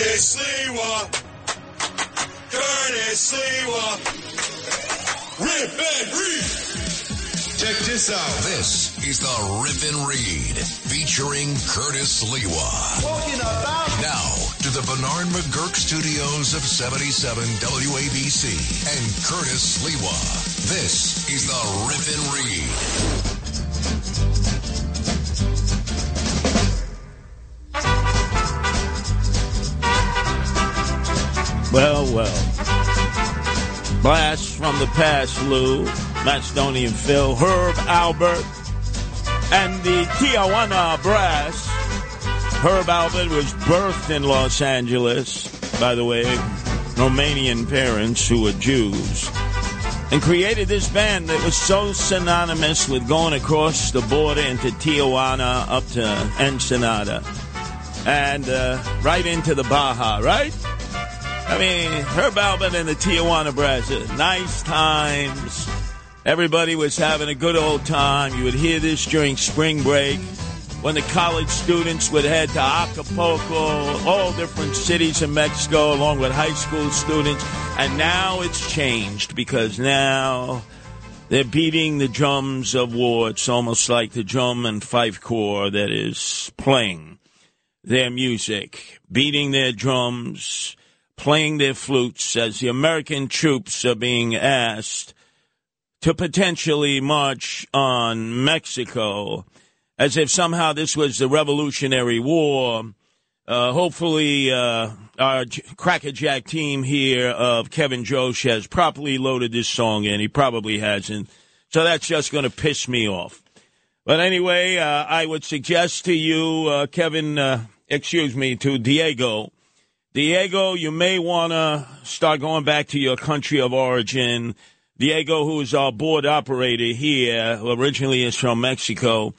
Curtis Sliwa. Curtis Sliwa. Rip and read. Check this out. This is the Rip and Read featuring Curtis Sliwa. Talking about Now to the Bernard McGuirk studios of 77 WABC and Curtis Sliwa. This is the Rip and Read. Well, well. Blast from the past, Lou. Macedonian Phil, Herb Alpert, and the Tijuana Brass. Herb Alpert was birthed in Los Angeles, by the way, Romanian parents who were Jews, and created this band that was so synonymous with going across the border into Tijuana up to Ensenada and uh, right into the Baja, right? I mean, Herb Alpert and the Tijuana Brass, nice times. Everybody was having a good old time. You would hear this during spring break when the college students would head to Acapulco, all different cities in Mexico, along with high school students. And now it's changed because now they're beating the drums of war. It's almost like the drum and fife corps that is playing their music, beating their drums, playing their flutes as the American troops are being asked to potentially march on Mexico as if somehow this was the Revolutionary War. Uh, hopefully, uh, our Crackerjack team here of Kevin Josh has properly loaded this song in. He probably hasn't. So that's just going to piss me off. But anyway, uh, I would suggest to you, uh, Kevin, uh, excuse me, to Diego. Diego, you may want to start going back to your country of origin. Diego, who is our board operator here, originally is from Mexico,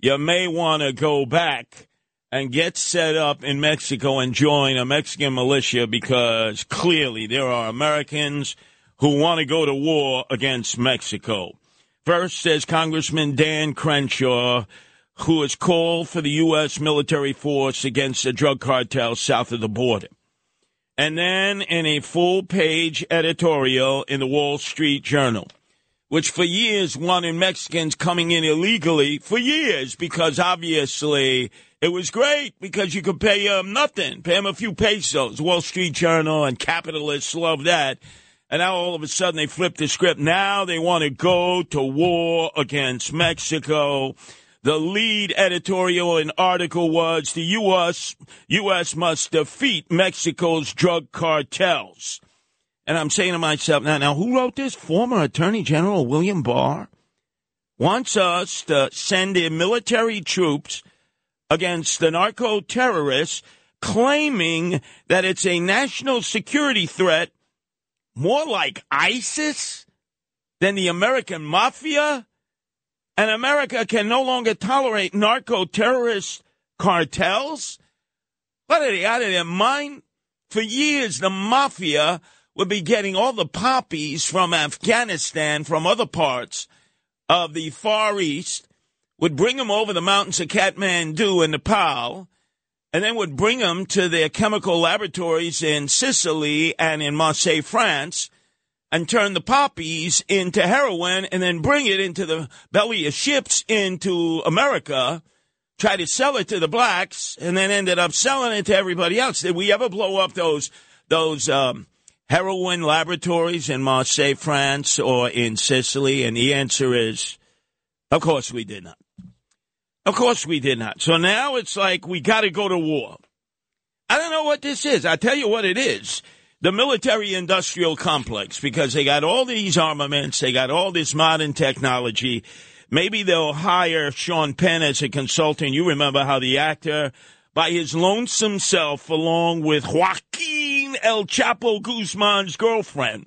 you may want to go back and get set up in Mexico and join a Mexican militia because clearly there are Americans who want to go to war against Mexico. First, says Congressman Dan Crenshaw, who has called for the U.S. military force against the drug cartel south of the border. And then in a full page editorial in the Wall Street Journal, which for years wanted Mexicans coming in illegally for years because obviously it was great because you could pay them nothing, pay them a few pesos. Wall Street Journal and capitalists love that. And now all of a sudden they flip the script. Now they want to go to war against Mexico. The lead editorial and article was the U.S. U.S. must defeat Mexico's drug cartels. And I'm saying to myself, now, now who wrote this? Former Attorney General William Barr wants us to send in military troops against the narco terrorists, claiming that it's a national security threat, more like ISIS than the American mafia. And America can no longer tolerate narco terrorist cartels? What are they out of their mind? For years, the mafia would be getting all the poppies from Afghanistan, from other parts of the Far East, would bring them over the mountains of Kathmandu in Nepal, and then would bring them to their chemical laboratories in Sicily and in Marseille, France, and turn the poppies into heroin and then bring it into the belly of ships into America, try to sell it to the blacks, and then ended up selling it to everybody else. Did we ever blow up those those um, heroin laboratories in Marseille, France, or in Sicily? And the answer is, of course we did not. Of course we did not. So now it's like we got to go to war. I don't know what this is. I tell you what it is the military industrial complex because they got all these armaments, they got all this modern technology. Maybe they'll hire Sean Penn as a consultant. You remember how the actor, by his lonesome self, along with Joaquin El Chapo Guzman's girlfriend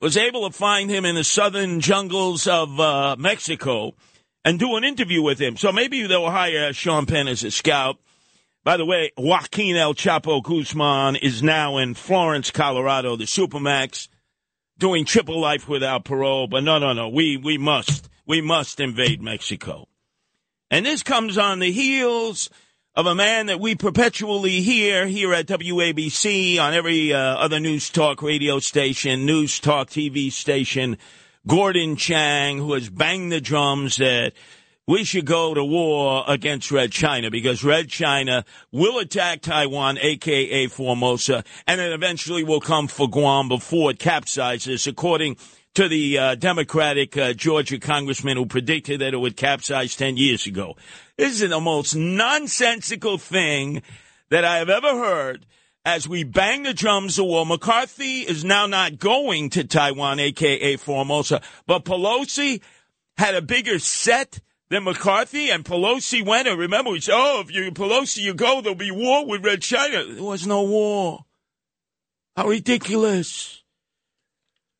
was able to find him in the southern jungles of uh, Mexico and do an interview with him. So maybe they'll hire Sean Penn as a scout. By the way, Joaquin El Chapo Guzman is now in Florence, Colorado, the Supermax, doing triple life without parole. But no, no, no. We, we must, we must invade Mexico. And this comes on the heels of a man that we perpetually hear here at WABC on every uh, other news talk radio station, news talk TV station, Gordon Chang, who has banged the drums that we should go to war against Red China because Red China will attack Taiwan, aka Formosa, and it eventually will come for Guam before it capsizes, according to the uh, Democratic uh, Georgia congressman who predicted that it would capsize 10 years ago. This is the most nonsensical thing that I have ever heard as we bang the drums of war. McCarthy is now not going to Taiwan, aka Formosa, but Pelosi had a bigger set than McCarthy, and Pelosi went. And remember, we said, "Oh, if you Pelosi you go, there'll be war with Red China." There was no war. How ridiculous!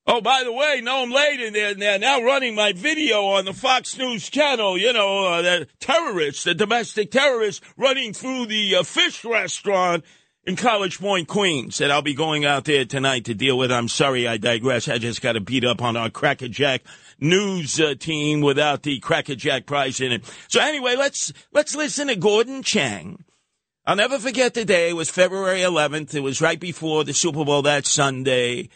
Oh, by the way, Noam Laden, they're, they're now running my video on the Fox News channel. You know, uh, the terrorists, the domestic terrorists running through the uh, fish restaurant in College Point, Queens, that I'll be going out there tonight to deal with. I'm sorry, I digress. I just got to beat up on our crackerjack news uh, team without the crackerjack prize in it. So anyway, let's let's listen to Gordon Chang. I'll never forget the day. It was February 11th. It was right before the Super Bowl that Sunday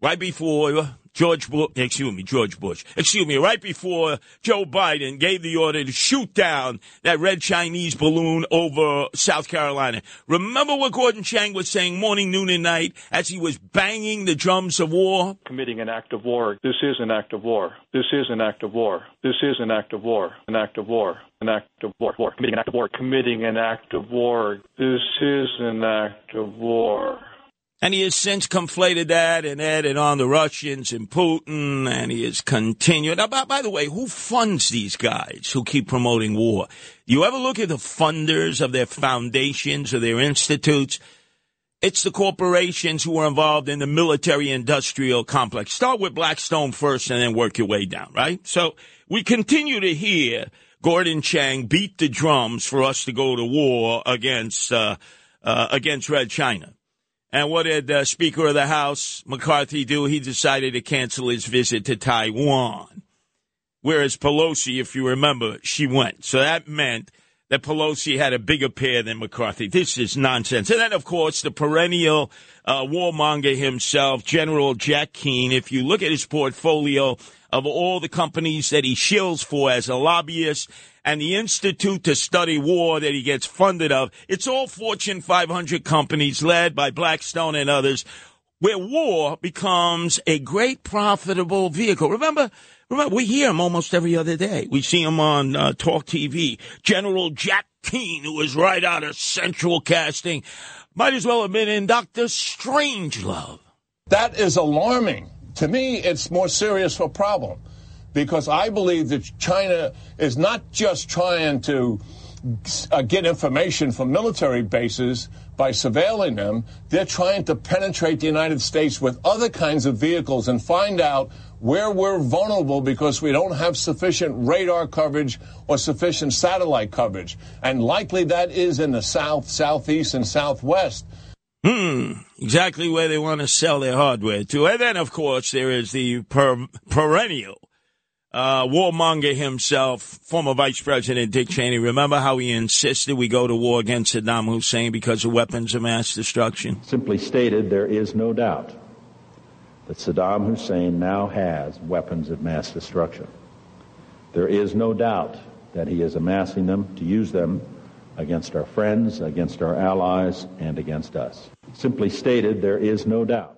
right before George Bush, excuse me, George Bush, excuse me, right before Joe Biden gave the order to shoot down that red Chinese balloon over South Carolina. Remember what Gordon Chang was saying morning, noon, and night as he was banging the drums of war? Committing an act of war. This is an act of war. This is an act of war. This is an act of war. An act of war. An act of war. war. Committing an act of war. Committing an act of war. This is an act of war. And he has since conflated that and added on the Russians and Putin, and he has continued. Now, by, by, the way, who funds these guys who keep promoting war? You ever look at the funders of their foundations or their institutes? It's the corporations who are involved in the military industrial complex. Start with Blackstone first and then work your way down, right? So we continue to hear Gordon Chang beat the drums for us to go to war against, uh, uh, against Red China. And what did uh, Speaker of the House McCarthy do? He decided to cancel his visit to Taiwan. Whereas Pelosi, if you remember, she went. So that meant that Pelosi had a bigger pair than McCarthy. This is nonsense. And then, of course, the perennial uh, warmonger himself, General Jack Keane. If you look at his portfolio of all the companies that he shills for as a lobbyist and the Institute to Study War that he gets funded of. It's all Fortune 500 companies led by Blackstone and others where war becomes a great profitable vehicle. Remember, remember, we hear him almost every other day. We see him on uh, Talk TV. General Jack Keane, who is right out of Central Casting, might as well have been in Doctor Strangelove. That is alarming. To me, it's more serious a problem because I believe that China is not just trying to uh, get information from military bases by surveilling them. They're trying to penetrate the United States with other kinds of vehicles and find out where we're vulnerable because we don't have sufficient radar coverage or sufficient satellite coverage. And likely that is in the south, southeast, and southwest. Hmm, exactly where they want to sell their hardware to. And then, of course, there is the per- perennial uh, warmonger himself, former Vice President Dick Cheney. Remember how he insisted we go to war against Saddam Hussein because of weapons of mass destruction? Simply stated, there is no doubt that Saddam Hussein now has weapons of mass destruction. There is no doubt that he is amassing them to use them against our friends, against our allies, and against us. Simply stated, there is no doubt.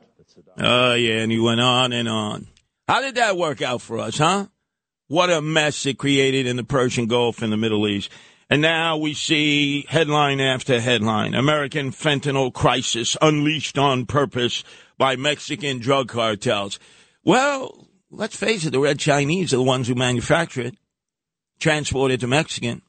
Oh, uh, yeah, and he went on and on. How did that work out for us, huh? What a mess it created in the Persian Gulf and the Middle East. And now we see headline after headline American fentanyl crisis unleashed on purpose by Mexican drug cartels. Well, let's face it, the Red Chinese are the ones who manufacture it, transport it to Mexican,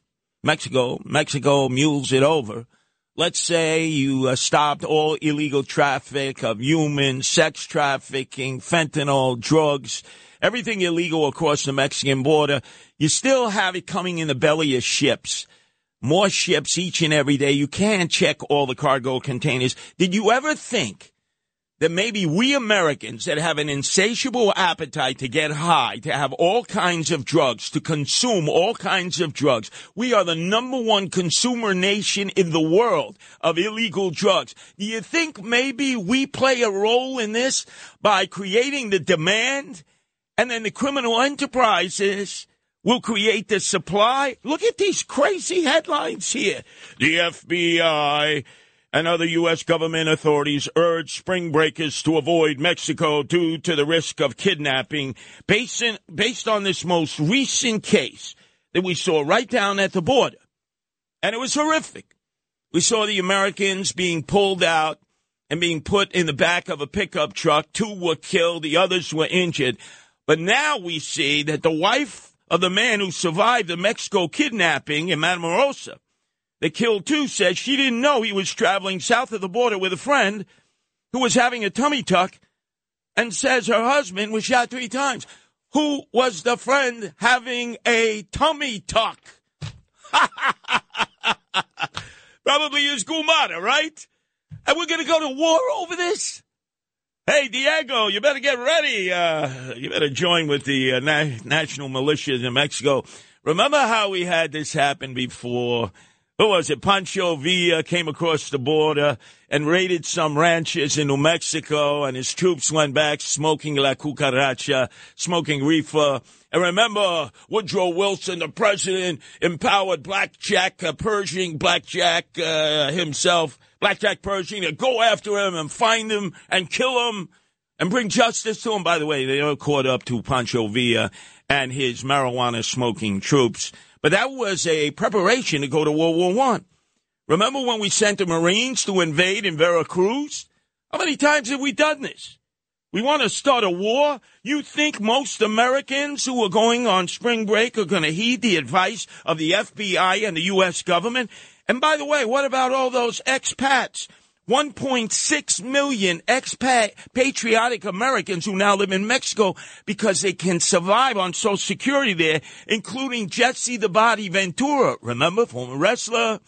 Mexico. Mexico mules it over. Let's say you uh, stopped all illegal traffic of humans, sex trafficking, fentanyl, drugs, everything illegal across the Mexican border, you still have it coming in the belly of ships. More ships each and every day. You can't check all the cargo containers. Did you ever think that maybe we Americans that have an insatiable appetite to get high, to have all kinds of drugs, to consume all kinds of drugs, we are the number one consumer nation in the world of illegal drugs. Do you think maybe we play a role in this by creating the demand and then the criminal enterprises will create the supply? Look at these crazy headlines here. The FBI and other U.S. government authorities urge spring breakers to avoid Mexico due to the risk of kidnapping based, in, based on this most recent case that we saw right down at the border. And it was horrific. We saw the Americans being pulled out and being put in the back of a pickup truck. Two were killed, the others were injured. But now we see that the wife of the man who survived the Mexico kidnapping in Matamoros the killed two says she didn't know he was traveling south of the border with a friend who was having a tummy tuck and says her husband was shot three times. Who was the friend having a tummy tuck? Probably his gumata, right? And we're going to go to war over this? Hey, Diego, you better get ready. Uh, you better join with the uh, na- national militias in Mexico. Remember how we had this happen before? Who was it? Pancho Villa came across the border and raided some ranches in New Mexico, and his troops went back smoking la cucaracha, smoking reefer. And remember, Woodrow Wilson, the president, empowered Blackjack uh, Pershing, Blackjack uh, himself, Blackjack Pershing, to go after him and find him and kill him and bring justice to him. By the way, they caught up to Pancho Villa and his marijuana smoking troops. But that was a preparation to go to World War One. Remember when we sent the Marines to invade in Veracruz? How many times have we done this? We want to start a war? You think most Americans who are going on spring break are going to heed the advice of the FBI and the U.S. government? And by the way, what about all those expats 1.6 million expatriatic Americans who now live in Mexico because they can survive on Social Security there, including Jesse the Body Ventura. Remember, former wrestler,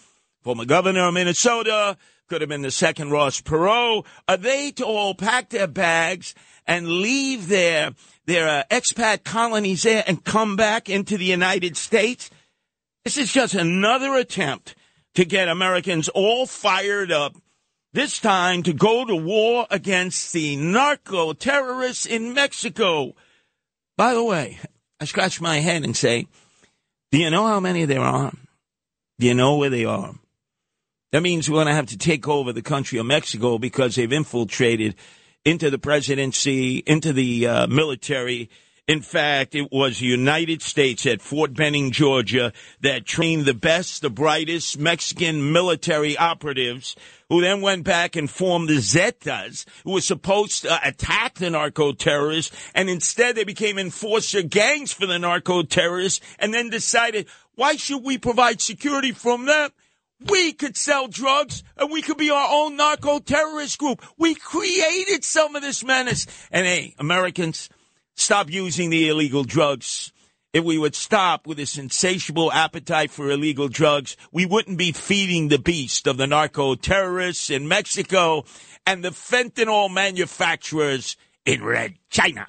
former governor of Minnesota, could have been the second Ross Perot. Are they to all pack their bags and leave their, their uh, expat colonies there and come back into the United States? This is just another attempt to get Americans all fired up this time to go to war against the narco terrorists in Mexico. By the way, I scratch my head and say, do you know how many there are? Do you know where they are? That means we're going to have to take over the country of Mexico because they've infiltrated into the presidency, into the uh, military, in fact, it was the United States at Fort Benning, Georgia, that trained the best, the brightest Mexican military operatives, who then went back and formed the Zetas, who were supposed to uh, attack the narco terrorists, and instead they became enforcer gangs for the narco terrorists, and then decided, why should we provide security from them? We could sell drugs and we could be our own narco terrorist group. We created some of this menace. And hey, Americans, stop using the illegal drugs. If we would stop with this insatiable appetite for illegal drugs, we wouldn't be feeding the beast of the narco terrorists in Mexico and the fentanyl manufacturers in Red China.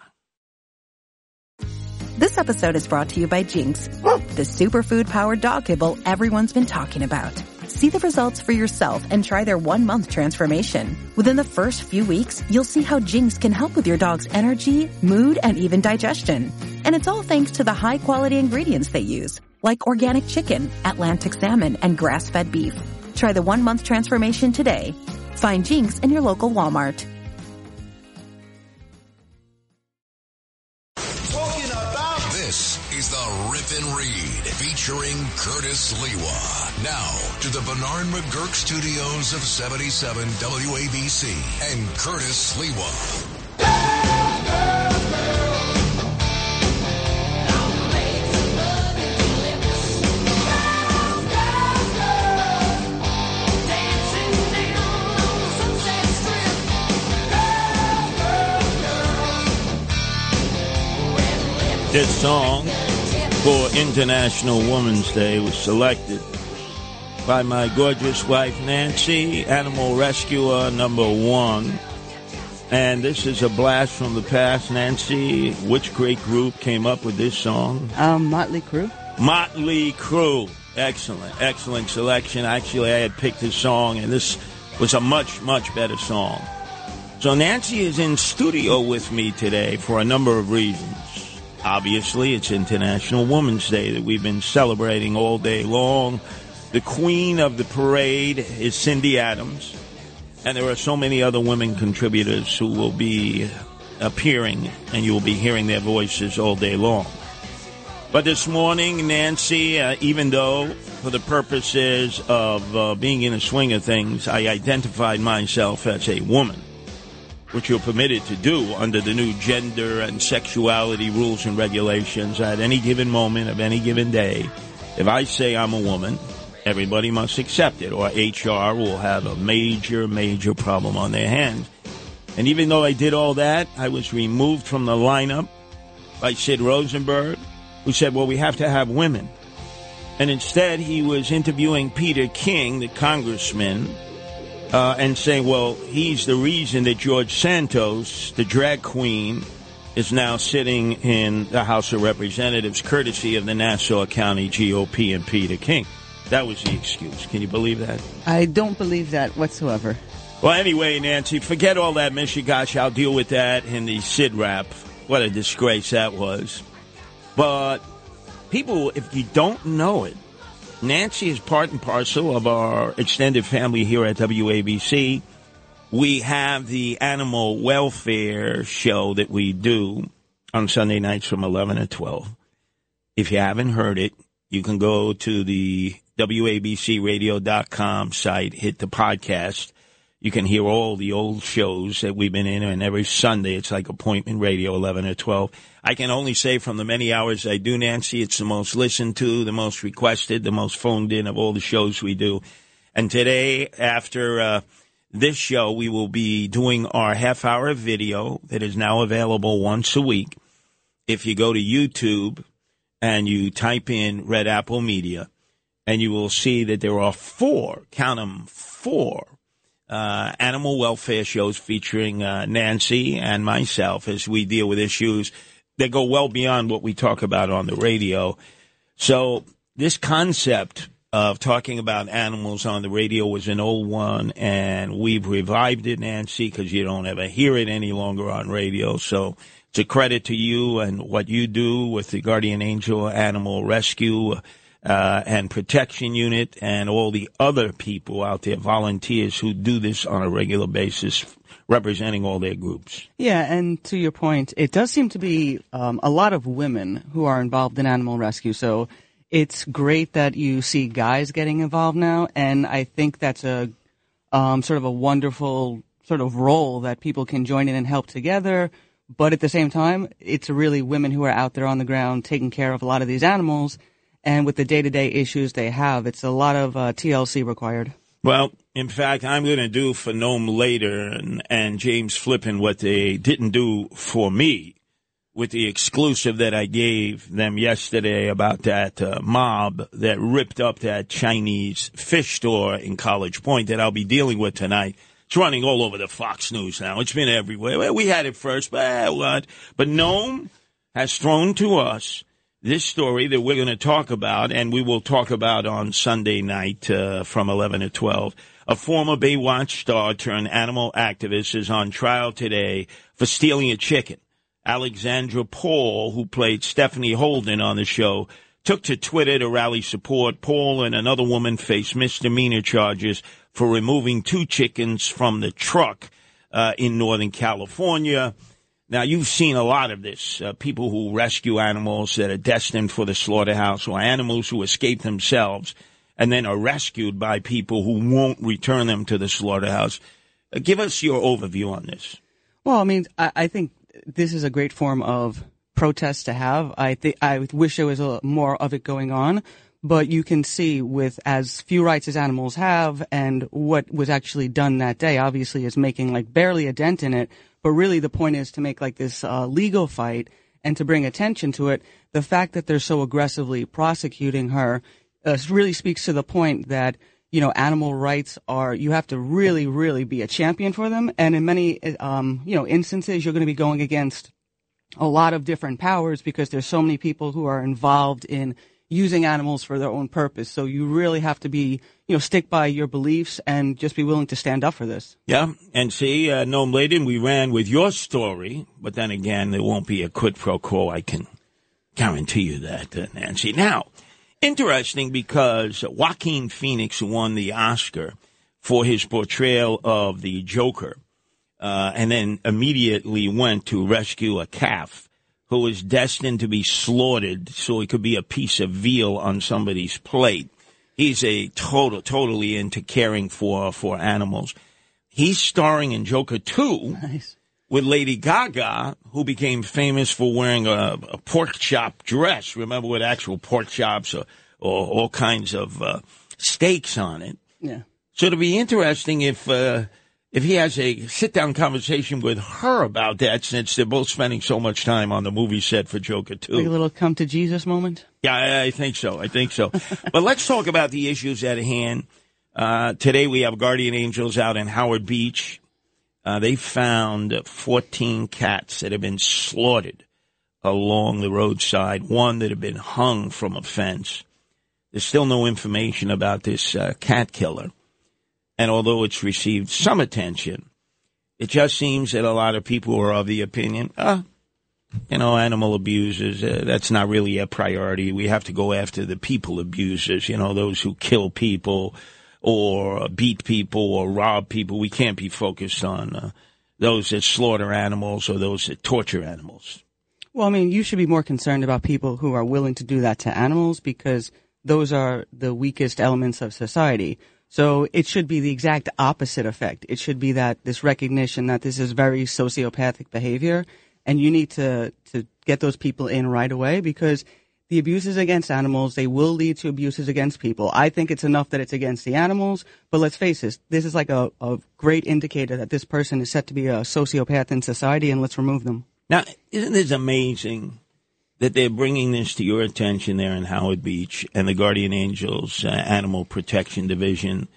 This episode is brought to you by Jinx, the superfood powered dog kibble everyone's been talking about. See the results for yourself and try their one month transformation. Within the first few weeks, you'll see how Jinx can help with your dog's energy, mood, and even digestion. And it's all thanks to the high quality ingredients they use, like organic chicken, Atlantic salmon, and grass fed beef. Try the one month transformation today. Find Jinx in your local Walmart featuring Curtis Sliwa. Now to the Bernard McGuirk studios of 77 WABC and Curtis Sliwa. This song for International Women's Day was selected by my gorgeous wife Nancy, animal rescuer number one. And this is a blast from the past. Nancy, which great group came up with this song? Um, Motley Crue. Motley Crue. Excellent, excellent selection. Actually, I had picked this song, and this was a much, much better song. So Nancy is in studio with me today for a number of reasons. Obviously, it's International Women's Day that we've been celebrating all day long. The queen of the parade is Cindy Adams, and there are so many other women contributors who will be appearing, and you will be hearing their voices all day long. But this morning, Nancy, uh, even though for the purposes of uh, being in the swing of things, I identified myself as a woman which you're permitted to do under the new gender and sexuality rules and regulations at any given moment of any given day. If I say I'm a woman, everybody must accept it, or HR will have a major, major problem on their hands. And even though I did all that, I was removed from the lineup by Sid Rosenberg, who said, well, we have to have women. And instead, he was interviewing Peter King, the congressman, uh, and saying, well, he's the reason that George Santos, the drag queen, is now sitting in the House of Representatives, courtesy of the Nassau County GOP and Peter King. That was the excuse. Can you believe that? I don't believe that whatsoever. Well, anyway, Nancy, forget all that Michigash. I'll deal with that in the Sid rap. What a disgrace that was. But people, if you don't know it, Nancy is part and parcel of our extended family here at WABC. We have the animal welfare show that we do on Sunday nights from 11 to 12. If you haven't heard it, you can go to the WABCradio.com site, hit the podcast. You can hear all the old shows that we've been in, and every Sunday it's like appointment radio, 11 or 12. I can only say from the many hours I do, Nancy, it's the most listened to, the most requested, the most phoned in of all the shows we do. And today, after uh, this show, we will be doing our half hour video that is now available once a week. If you go to YouTube and you type in Red Apple Media, and you will see that there are four, count them, four uh, animal welfare shows featuring uh, Nancy and myself as we deal with issues that go well beyond what we talk about on the radio. So this concept of talking about animals on the radio was an old one, and we've revived it, Nancy, because you don't ever hear it any longer on radio. So it's a credit to you and what you do with the Guardian Angel Animal Rescue uh, and Protection Unit and all the other people out there, volunteers who do this on a regular basis representing all their groups. Yeah, and to your point, it does seem to be um, a lot of women who are involved in animal rescue. So it's great that you see guys getting involved now, and I think that's a um, sort of a wonderful sort of role that people can join in and help together. But at the same time, it's really women who are out there on the ground taking care of a lot of these animals. And with the day to day issues they have, it's a lot of uh, TLC required. Well, in fact, I'm going to do for Noam Laden and, and James Flippin what they didn't do for me with the exclusive that I gave them yesterday about that uh, mob that ripped up that Chinese fish store in College Point that I'll be dealing with tonight. It's running all over the Fox News now. It's been everywhere. Well, we had it first, but eh, what? But Noam has thrown to us this story that we're going to talk about, and we will talk about on Sunday night uh, from 11 to 12. A former Baywatch star turned animal activist is on trial today for stealing a chicken. Alexandra Paul, who played Stephanie Holden on the show, took to Twitter to rally support. Paul and another woman face misdemeanor charges for removing two chickens from the truck uh, in Northern California. Now, you've seen a lot of this. Uh, people who rescue animals that are destined for the slaughterhouse or animals who escape themselves and then are rescued by people who won't return them to the slaughterhouse. Uh, give us your overview on this. Well, I mean, I, I think this is a great form of protest to have. I think I wish there was a, more of it going on, but you can see with as few rights as animals have and what was actually done that day obviously is making like barely a dent in it but really, the point is to make like this uh, legal fight and to bring attention to it, the fact that they're so aggressively prosecuting her uh, really speaks to the point that you know animal rights are you have to really really be a champion for them, and in many um, you know instances you're going to be going against a lot of different powers because there's so many people who are involved in using animals for their own purpose. So you really have to be, you know, stick by your beliefs and just be willing to stand up for this. Yeah, and see, uh, Noam Laden, we ran with your story, but then again, there won't be a quid pro quo. I can guarantee you that, uh, Nancy. Now, interesting because Joaquin Phoenix won the Oscar for his portrayal of the Joker, uh, and then immediately went to rescue a calf who was destined to be slaughtered so he could be a piece of veal on somebody's plate. He's a total, totally into caring for, for animals. He's starring in Joker 2 Nice. with Lady Gaga, who became famous for wearing a, a pork chop dress. Remember with actual pork chops or, or all kinds of uh, steaks on it. Yeah. So it'll be interesting if uh, if he has a sit down conversation with her about that, since they're both spending so much time on the movie set for Joker Two. Like a little come to Jesus moment. Yeah, I, I think so. I think so. but let's talk about the issues at hand. Uh, today we have guardian angels out in Howard Beach. Uh, they found 14 cats that have been slaughtered along the roadside, one that had been hung from a fence. There's still no information about this uh, cat killer. And although it's received some attention, it just seems that a lot of people are of the opinion, ah, you know, animal abusers, uh, that's not really a priority. We have to go after the people abusers, you know, those who kill people or beat people or rob people. We can't be focused on uh, those that slaughter animals or those that torture animals. Well, I mean, you should be more concerned about people who are willing to do that to animals because those are the weakest elements of society. So it should be the exact opposite effect. It should be that this recognition that this is very sociopathic behavior and you need to, to get those people in right away because the abuses against animals, they will lead to abuses against people. I think it's enough that it's against the animals, but let's face it, this is like a, a great indicator that this person is set to be a sociopath in society and let's remove them. Now, isn't this amazing that they're bringing this to your attention there in Howard Beach and the Guardian Angels uh, Animal Protection Division?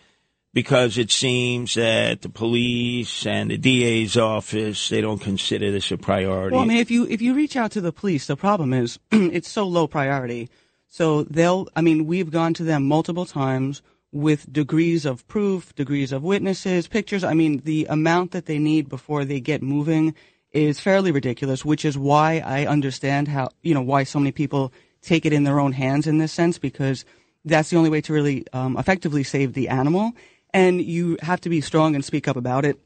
Because it seems that the police and the DA's office, they don't consider this a priority. Well, I mean, if you if you reach out to the police, the problem is it's so low priority. So they'll, I mean, we've gone to them multiple times with degrees of proof, degrees of witnesses, pictures. I mean, the amount that they need before they get moving is fairly ridiculous, which is why I understand how, you know, why so many people take it in their own hands in this sense, because that's the only way to really um, effectively save the animal. And you have to be strong and speak up about it.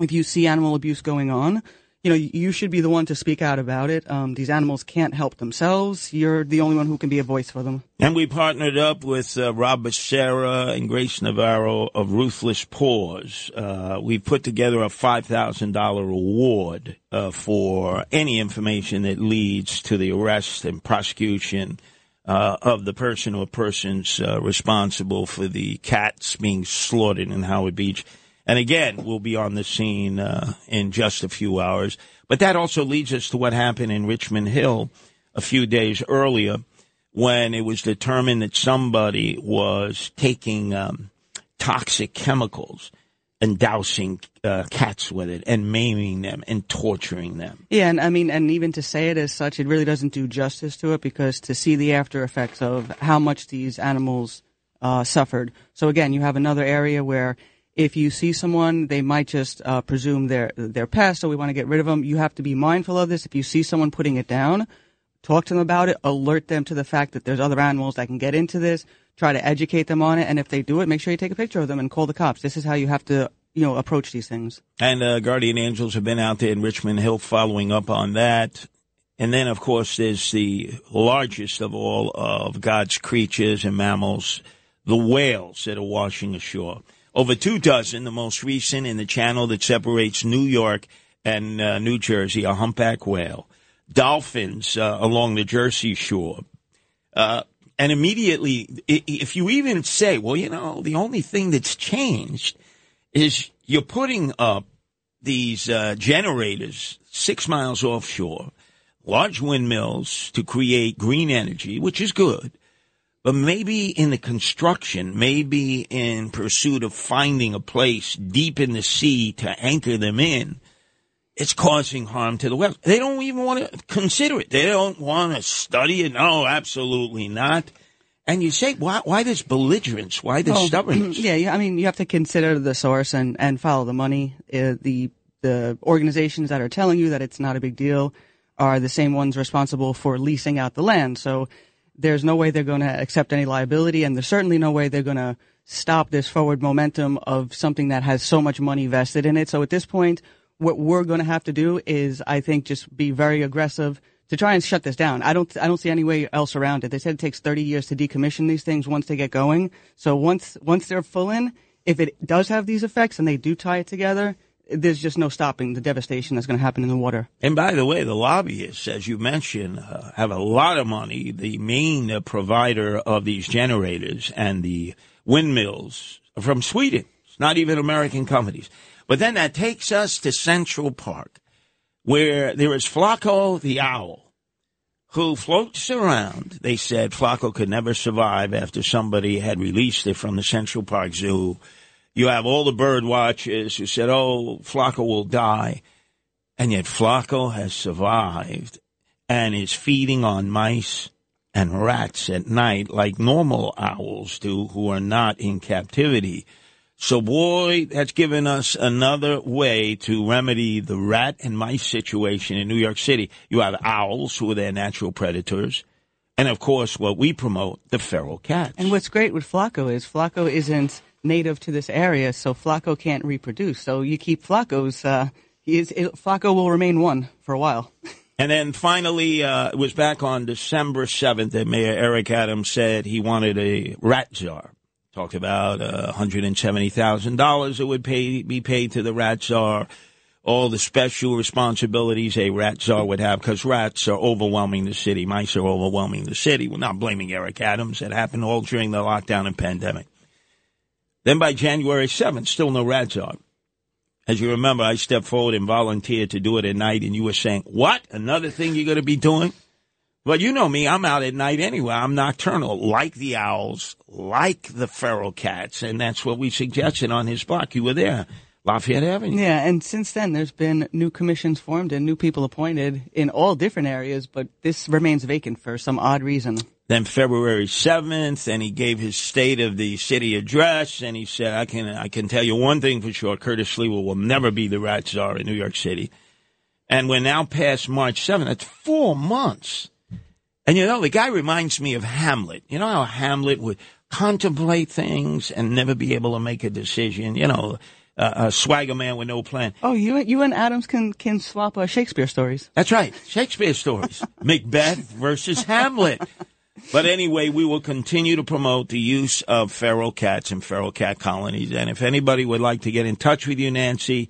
If you see animal abuse going on, you know, you should be the one to speak out about it. Um, these animals can't help themselves. You're the only one who can be a voice for them. And we partnered up with uh, Rob Becerra and Grace Navarro of Ruthless Paws. Uh, we put together a $5,000 reward uh, for any information that leads to the arrest and prosecution uh, of the person or persons uh, responsible for the cats being slaughtered in Howard Beach. And again, we'll be on the scene uh, in just a few hours. But that also leads us to what happened in Richmond Hill a few days earlier when it was determined that somebody was taking um, toxic chemicals and dousing uh, cats with it and maiming them and torturing them. Yeah, and I mean, and even to say it as such, it really doesn't do justice to it because to see the after effects of how much these animals uh, suffered. So again, you have another area where if you see someone, they might just uh, presume they're they're pests, so we want to get rid of them. You have to be mindful of this. If you see someone putting it down, talk to them about it, alert them to the fact that there's other animals that can get into this. Try to educate them on it, and if they do it, make sure you take a picture of them and call the cops. This is how you have to, you know, approach these things. And uh, Guardian Angels have been out there in Richmond Hill following up on that. And then, of course, there's the largest of all of God's creatures and mammals, the whales that are washing ashore. Over two dozen, the most recent in the channel that separates New York and uh, New Jersey, a humpback whale. Dolphins uh, along the Jersey shore. Uh, and immediately, if you even say, well, you know, the only thing that's changed is you're putting up these uh, generators six miles offshore, large windmills to create green energy, which is good. But maybe in the construction, maybe in pursuit of finding a place deep in the sea to anchor them in, it's causing harm to the whales. They don't even want to consider it. They don't want to study it. No, absolutely not. And you say, why, why this belligerence? Why this Oh, stubbornness? Yeah, yeah, I mean, you have to consider the source and, and follow the money. Uh, the the organizations that are telling you that it's not a big deal are the same ones responsible for leasing out the land. So there's no way they're going to accept any liability, and there's certainly no way they're going to stop this forward momentum of something that has so much money vested in it. So at this point, what we're going to have to do is, I think, just be very aggressive to try and shut this down. I don't, I don't see any way else around it. They said it takes 30 years to decommission these things once they get going. So once, once they're full in, if it does have these effects and they do tie it together, there's just no stopping the devastation that's going to happen in the water. And by the way, the lobbyists, as you mentioned, uh, have a lot of money. The main uh, provider of these generators and the windmills are from Sweden. It's not even American companies. But then that takes us to Central Park, where there is Flaco the owl, who floats around. They said Flaco could never survive after somebody had released it from the Central Park Zoo. You have all the bird watchers who said, oh, Flaco will die. And yet Flaco has survived and is feeding on mice and rats at night like normal owls do who are not in captivity. So boy, that's given us another way to remedy the rat and mice situation in New York City. You have owls who are their natural predators. And of course, what we promote, the feral cats. And what's great with Flaco is Flaco isn't native to this area, so Flaco can't reproduce. So you keep Flaco's, uh, is, it, Flaco will remain one for a while. And then finally, uh, it was back on December 7th that Mayor Eric Adams said he wanted a rat czar. Talked about uh, $170,000 that would pay, be paid to the rat czar, all the special responsibilities a rat czar would have, because rats are overwhelming the city. Mice are overwhelming the city. We're not blaming Eric Adams. It happened all during the lockdown and pandemic. Then by January 7th, still no rat czar. As you remember, I stepped forward and volunteered to do it at night, and you were saying, What? Another thing you're going to be doing? Well, you know me, I'm out at night anyway. I'm nocturnal, like the owls, like the feral cats, and that's what we suggested on his block. You were there, Lafayette Avenue. Yeah, and since then there's been new commissions formed and new people appointed in all different areas, but this remains vacant for some odd reason. Then February 7th, and he gave his state of the city address, and he said, I can, I can tell you one thing for sure, Curtis Sliwa will never be the rat czar in New York City. And we're now past March 7th. That's four months. And you know, the guy reminds me of Hamlet. You know how Hamlet would contemplate things and never be able to make a decision? You know, uh, a swagger man with no plan. Oh, you you and Adams can can swap uh, Shakespeare stories. That's right. Shakespeare stories. Macbeth versus Hamlet. But anyway, we will continue to promote the use of feral cats and feral cat colonies. And if anybody would like to get in touch with you, Nancy,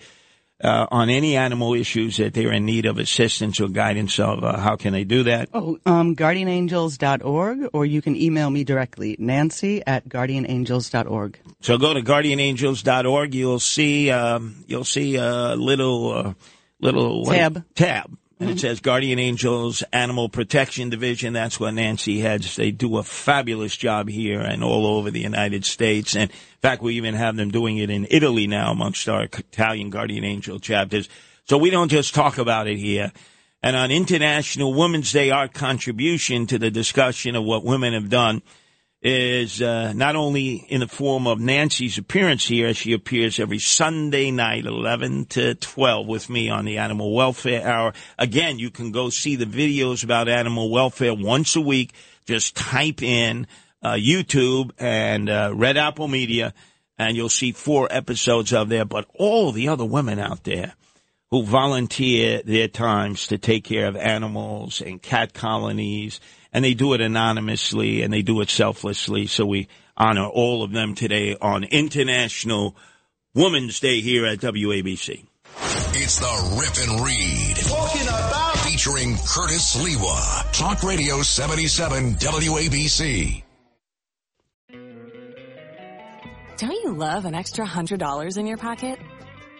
uh, on any animal issues that they're in need of assistance or guidance of, uh, how can they do that? Oh, um, guardianangels.org, or you can email me directly, nancy at guardianangels.org. So go to guardianangels.org. You'll see, um, you'll see a little, uh, little what- Tab. And it mm-hmm. says Guardian Angels Animal Protection Division. That's what Nancy heads. They do a fabulous job here and all over the United States. And in fact, we even have them doing it in Italy now amongst our Italian Guardian Angel chapters. So we don't just talk about it here. And on International Women's Day, our contribution to the discussion of what women have done is uh, not only in the form of Nancy's appearance here, she appears every Sunday night, 11 to 12, with me on the Animal Welfare Hour. Again, you can go see the videos about animal welfare once a week. Just type in uh, YouTube and uh, Red Apple Media, and you'll see four episodes of there. But all the other women out there who volunteer their times to take care of animals and cat colonies, and they do it anonymously and they do it selflessly. So we honor all of them today on International Women's Day here at WABC. It's the Rip and Read. Talking about featuring Curtis Sliwa. Talk Radio 77 WABC. Don't you love an extra $100 in your pocket?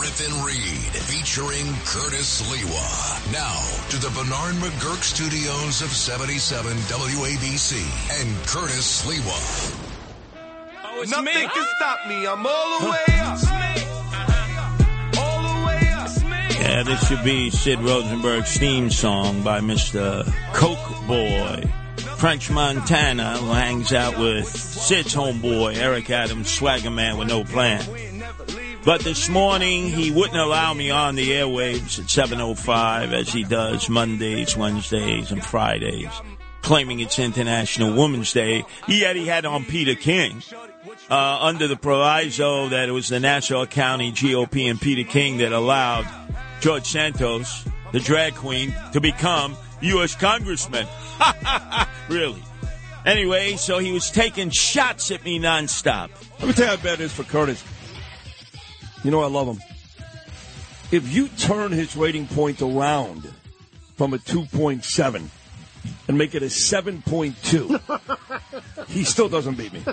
Rip and Read featuring Curtis Sliwa. Now to the Bernard McGuirk studios of 77 WABC and Curtis Sliwa. Oh, it's Nothing me. can stop me. I'm all the way up. All the way up. Yeah, this should be Sid Rosenberg's theme song by Mr. Coke Boy. French Montana, who hangs out with Sid's homeboy, Eric Adams, swagger man with no plan. But this morning, he wouldn't allow me on the airwaves at 7.05 as he does Mondays, Wednesdays, and Fridays, claiming it's International Women's Day. Yet he had on Peter King uh, under the proviso that it was the Nassau County GOP and Peter King that allowed George Santos, the drag queen, to become U.S. Congressman. really. Anyway, so he was taking shots at me nonstop. Let me tell you how bad it is for Curtis. You know I love him. If you turn his rating point around from a 2.7 and make it a 7.2, he still doesn't beat me.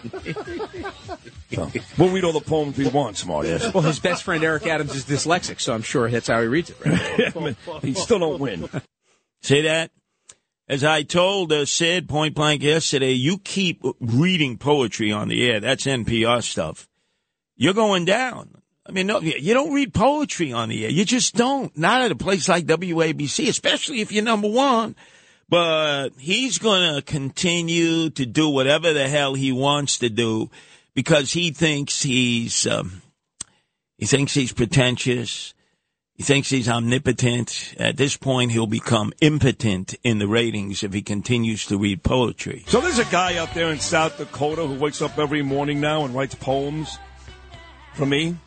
So, we'll read all the poems we want, smart ass. Well, his best friend Eric Adams is dyslexic, so I'm sure that's how he reads it. Right? he still don't win. See that? As I told uh, Sid point blank yesterday, you keep reading poetry on the air. That's NPR stuff. You're going down. I mean, no, you don't read poetry on the air. You just don't. Not at a place like WABC, especially if you're number one. But he's going to continue to do whatever the hell he wants to do because he thinks he's um, he thinks he's pretentious. He thinks he's omnipotent. At this point, he'll become impotent in the ratings if he continues to read poetry. So there's a guy out there in South Dakota who wakes up every morning now and writes poems for me.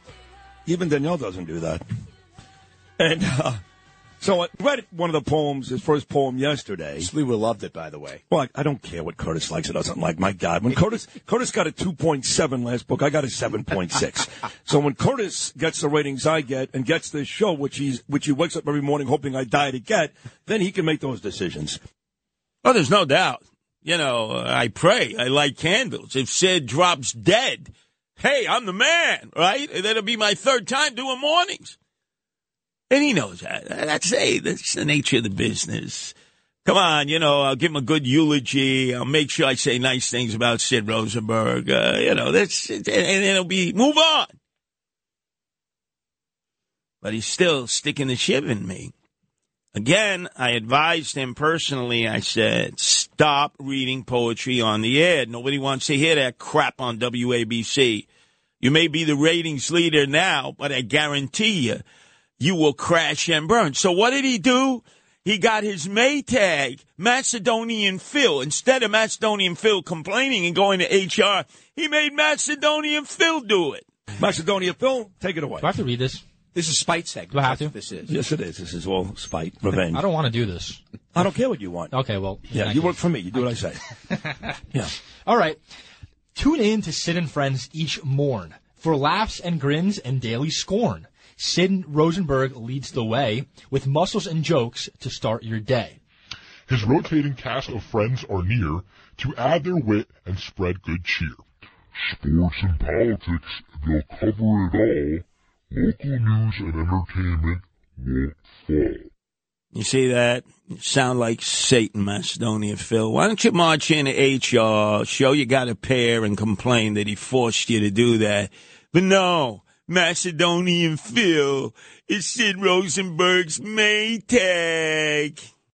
Even Danielle doesn't do that. And uh, so I read one of the poems, his first poem yesterday. Sliwa loved it, by the way. Well, I, I don't care what Curtis likes or doesn't like. My God, when Curtis Curtis got a 2.7 last book, I got a 7.6. so when Curtis gets the ratings I get and gets this show, which he's which he wakes up every morning hoping I die to get, then he can make those decisions. Oh, there's no doubt. You know, I pray. I light candles. If Sid drops dead, hey, I'm the man, right? That'll be my third time doing mornings. And he knows that. That's, hey, that's the nature of the business. Come on, you know, I'll give him a good eulogy. I'll make sure I say nice things about Sid Rosenberg. Uh, you know, that's, and it'll be, move on. But he's still sticking the shiv in me. Again, I advised him personally. I said, stop reading poetry on the air. Nobody wants to hear that crap on WABC. You may be the ratings leader now, but I guarantee you, you will crash and burn. So what did he do? He got his Maytag, Macedonian Phil. Instead of Macedonian Phil complaining and going to HR, he made Macedonian Phil do it. Macedonian Phil, take it away. Do I have to read this? This is spite segment. Do I have to? This is. Yes, it is. This is all spite, revenge. I don't want to do this. I don't care what you want. Okay, well. Yeah, you work for me. You do what I say. yeah. All right. Tune in to Sid and Friends each morn for laughs and grins and daily scorn. Sid Rosenberg leads the way with muscles and jokes to start your day. His rotating cast of friends are near to add their wit and spread good cheer. Sports and politics, they'll cover it all. Local news and entertainment won't fall. You see that? You sound like Satan, Macedonia Phil. Why don't you march into HR, show you got a pair, and complain that he forced you to do that? But no, Macedonian Phil is Sid Rosenberg's Maytag.